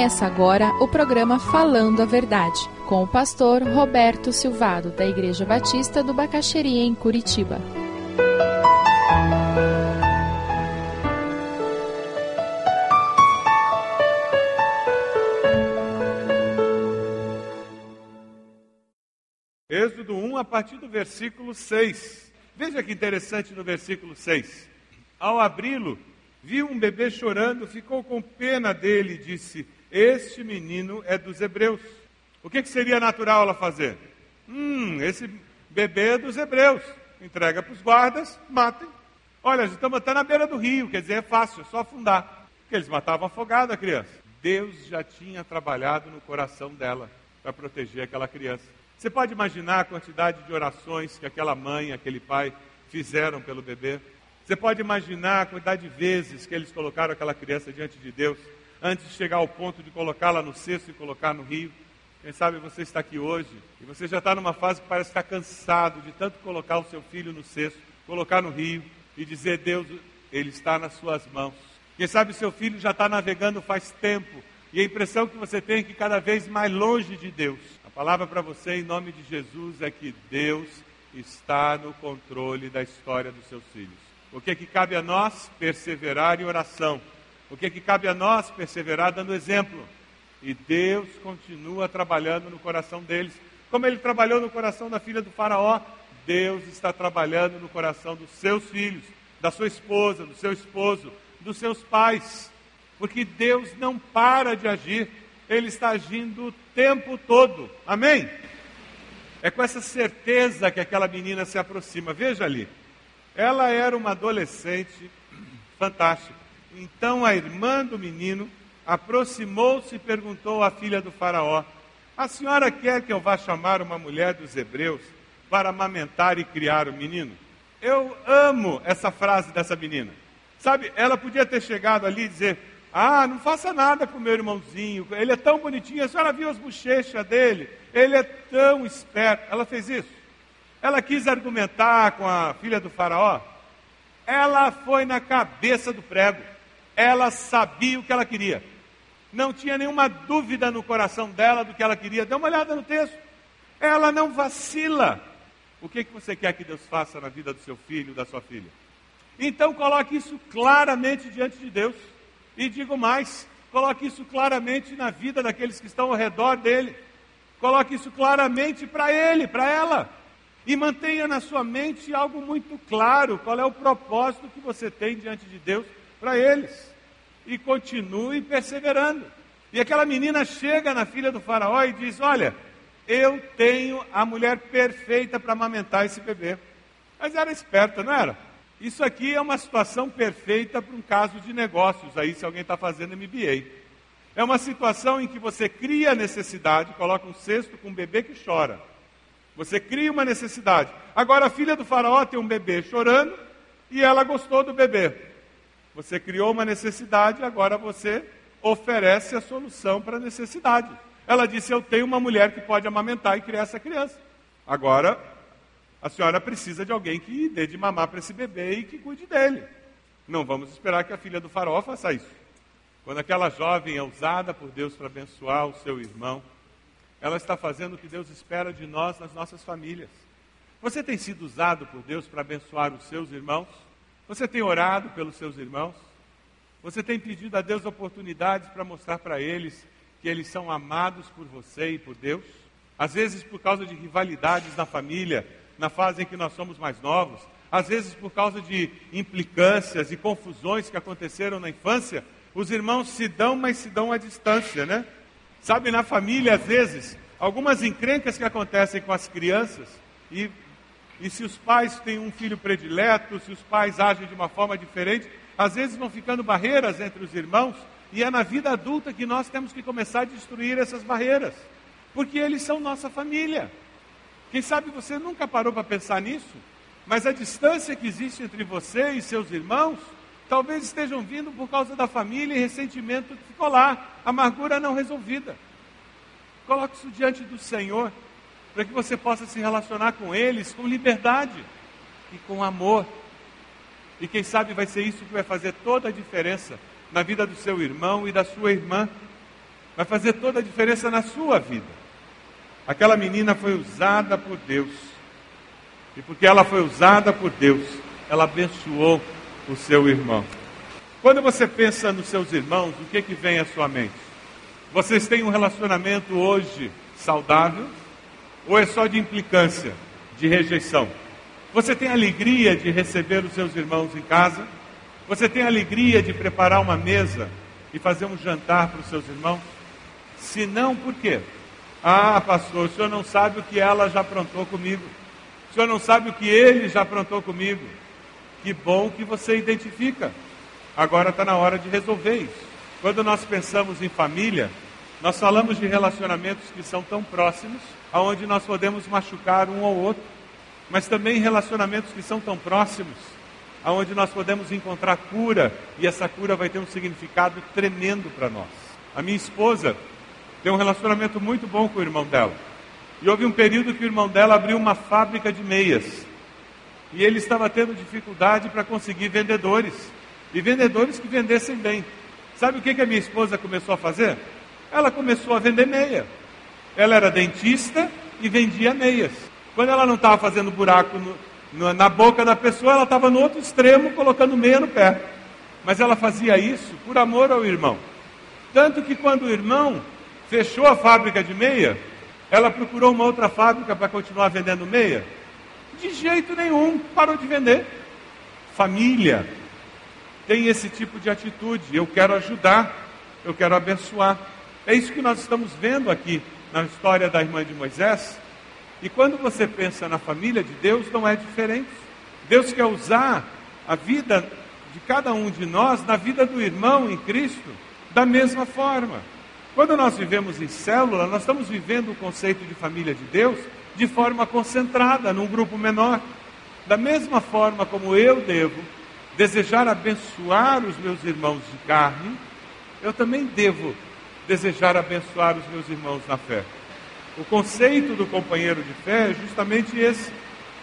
Começa agora o programa Falando a Verdade, com o pastor Roberto Silvado, da Igreja Batista do Bacaxeria, em Curitiba. Êxodo 1, a partir do versículo 6. Veja que interessante no versículo 6. Ao abri-lo, viu um bebê chorando, ficou com pena dele e disse: Este menino é dos hebreus. O que, que seria natural ela fazer? Hum, esse bebê é dos hebreus. Entrega para os guardas, matem. Olha, estamos até na beira do rio, quer dizer, é fácil, é só afundar. Porque eles matavam afogado a criança. Deus já tinha trabalhado no coração dela para proteger aquela criança. Você pode imaginar a quantidade de orações que aquela mãe, aquele pai fizeram pelo bebê? Você pode imaginar a quantidade de vezes que eles colocaram aquela criança diante de Deus, antes de chegar ao ponto de colocá-la no cesto e colocar no rio. Quem sabe você está aqui hoje e você já está numa fase que parece estar cansado de tanto colocar o seu filho no cesto, colocar no rio e dizer: Deus, ele está nas suas mãos. Quem sabe seu filho já está navegando faz tempo e a impressão que você tem é que cada vez mais longe de Deus. A palavra para você, em nome de Jesus, é que Deus está no controle da história dos seus filhos. O que é que cabe a nós? Perseverar em oração. O que é que cabe a nós? Perseverar dando exemplo. E Deus continua trabalhando no coração deles. Como ele trabalhou no coração da filha do Faraó, Deus está trabalhando no coração dos seus filhos, da sua esposa, do seu esposo, dos seus pais. Porque Deus não para de agir, Ele está agindo o tempo todo. Amém? É com essa certeza que aquela menina se aproxima. Veja ali. Ela era uma adolescente fantástica. Então a irmã do menino aproximou-se e perguntou à filha do Faraó: A senhora quer que eu vá chamar uma mulher dos hebreus para amamentar e criar o menino? Eu amo essa frase dessa menina. Sabe, ela podia ter chegado ali e dizer: Ah, não faça nada com meu irmãozinho, ele é tão bonitinho, a senhora viu as bochechas dele, ele é tão esperto. Ela fez isso. Ela quis argumentar com a filha do Faraó. Ela foi na cabeça do prego. Ela sabia o que ela queria. Não tinha nenhuma dúvida no coração dela do que ela queria. Dê uma olhada no texto. Ela não vacila. O que, que você quer que Deus faça na vida do seu filho, da sua filha? Então coloque isso claramente diante de Deus. E digo mais, coloque isso claramente na vida daqueles que estão ao redor dele. Coloque isso claramente para ele, para ela. E mantenha na sua mente algo muito claro: qual é o propósito que você tem diante de Deus para eles. E continue perseverando. E aquela menina chega na filha do Faraó e diz: Olha, eu tenho a mulher perfeita para amamentar esse bebê. Mas era esperta, não era? Isso aqui é uma situação perfeita para um caso de negócios, aí, se alguém está fazendo MBA. É uma situação em que você cria necessidade, coloca um cesto com um bebê que chora. Você cria uma necessidade. Agora a filha do faraó tem um bebê chorando e ela gostou do bebê. Você criou uma necessidade, agora você oferece a solução para a necessidade. Ela disse: Eu tenho uma mulher que pode amamentar e criar essa criança. Agora, a senhora precisa de alguém que dê de mamar para esse bebê e que cuide dele. Não vamos esperar que a filha do faraó faça isso. Quando aquela jovem é usada por Deus para abençoar o seu irmão, ela está fazendo o que Deus espera de nós nas nossas famílias. Você tem sido usado por Deus para abençoar os seus irmãos? Você tem orado pelos seus irmãos? Você tem pedido a Deus oportunidades para mostrar para eles que eles são amados por você e por Deus? Às vezes por causa de rivalidades na família, na fase em que nós somos mais novos, às vezes por causa de implicâncias e confusões que aconteceram na infância, os irmãos se dão, mas se dão à distância, né? Sabe, na família, às vezes, algumas encrencas que acontecem com as crianças, e, e se os pais têm um filho predileto, se os pais agem de uma forma diferente, às vezes vão ficando barreiras entre os irmãos, e é na vida adulta que nós temos que começar a destruir essas barreiras, porque eles são nossa família. Quem sabe você nunca parou para pensar nisso, mas a distância que existe entre você e seus irmãos Talvez estejam vindo por causa da família e ressentimento que ficou lá, amargura não resolvida. Coloque isso diante do Senhor, para que você possa se relacionar com eles com liberdade e com amor. E quem sabe vai ser isso que vai fazer toda a diferença na vida do seu irmão e da sua irmã. vai fazer toda a diferença na sua vida. Aquela menina foi usada por Deus. E porque ela foi usada por Deus, ela abençoou o seu irmão. Quando você pensa nos seus irmãos, o que, que vem à sua mente? Vocês têm um relacionamento hoje saudável? Ou é só de implicância, de rejeição? Você tem alegria de receber os seus irmãos em casa? Você tem alegria de preparar uma mesa e fazer um jantar para os seus irmãos? Se não, por quê? Ah, pastor, o senhor não sabe o que ela já aprontou comigo. O senhor não sabe o que ele já aprontou comigo. Que bom que você identifica. Agora está na hora de resolver isso. Quando nós pensamos em família, nós falamos de relacionamentos que são tão próximos, aonde nós podemos machucar um ao outro, mas também relacionamentos que são tão próximos, aonde nós podemos encontrar cura e essa cura vai ter um significado tremendo para nós. A minha esposa tem um relacionamento muito bom com o irmão dela. E houve um período que o irmão dela abriu uma fábrica de meias. E ele estava tendo dificuldade para conseguir vendedores. E vendedores que vendessem bem. Sabe o que, que a minha esposa começou a fazer? Ela começou a vender meia. Ela era dentista e vendia meias. Quando ela não estava fazendo buraco no, no, na boca da pessoa, ela estava no outro extremo colocando meia no pé. Mas ela fazia isso por amor ao irmão. Tanto que quando o irmão fechou a fábrica de meia, ela procurou uma outra fábrica para continuar vendendo meia? De jeito nenhum, parou de vender. Família tem esse tipo de atitude. Eu quero ajudar, eu quero abençoar. É isso que nós estamos vendo aqui na história da irmã de Moisés. E quando você pensa na família de Deus, não é diferente. Deus quer usar a vida de cada um de nós na vida do irmão em Cristo da mesma forma. Quando nós vivemos em célula, nós estamos vivendo o conceito de família de Deus de forma concentrada, num grupo menor. Da mesma forma como eu devo desejar abençoar os meus irmãos de carne, eu também devo desejar abençoar os meus irmãos na fé. O conceito do companheiro de fé é justamente esse: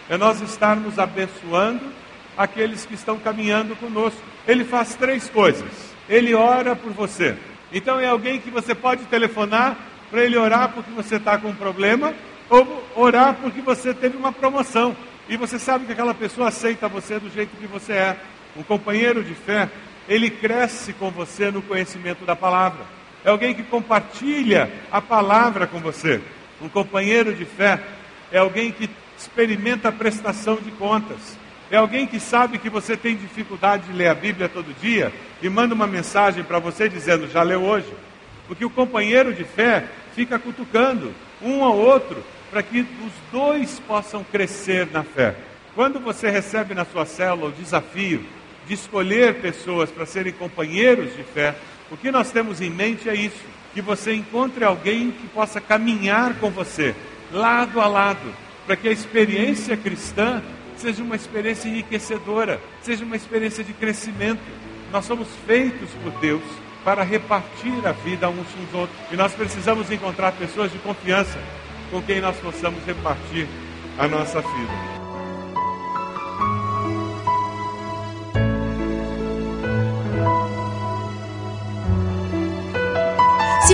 é nós estarmos abençoando aqueles que estão caminhando conosco. Ele faz três coisas. Ele ora por você. Então é alguém que você pode telefonar para ele orar porque você está com um problema, ou orar porque você teve uma promoção. E você sabe que aquela pessoa aceita você do jeito que você é. Um companheiro de fé, ele cresce com você no conhecimento da palavra. É alguém que compartilha a palavra com você. Um companheiro de fé é alguém que experimenta a prestação de contas. É alguém que sabe que você tem dificuldade de ler a Bíblia todo dia e manda uma mensagem para você dizendo: já leu hoje? Porque o companheiro de fé fica cutucando um ao outro para que os dois possam crescer na fé. Quando você recebe na sua célula o desafio de escolher pessoas para serem companheiros de fé, o que nós temos em mente é isso: que você encontre alguém que possa caminhar com você, lado a lado, para que a experiência cristã seja uma experiência enriquecedora, seja uma experiência de crescimento. Nós somos feitos por Deus para repartir a vida uns com os outros. E nós precisamos encontrar pessoas de confiança com quem nós possamos repartir a nossa vida.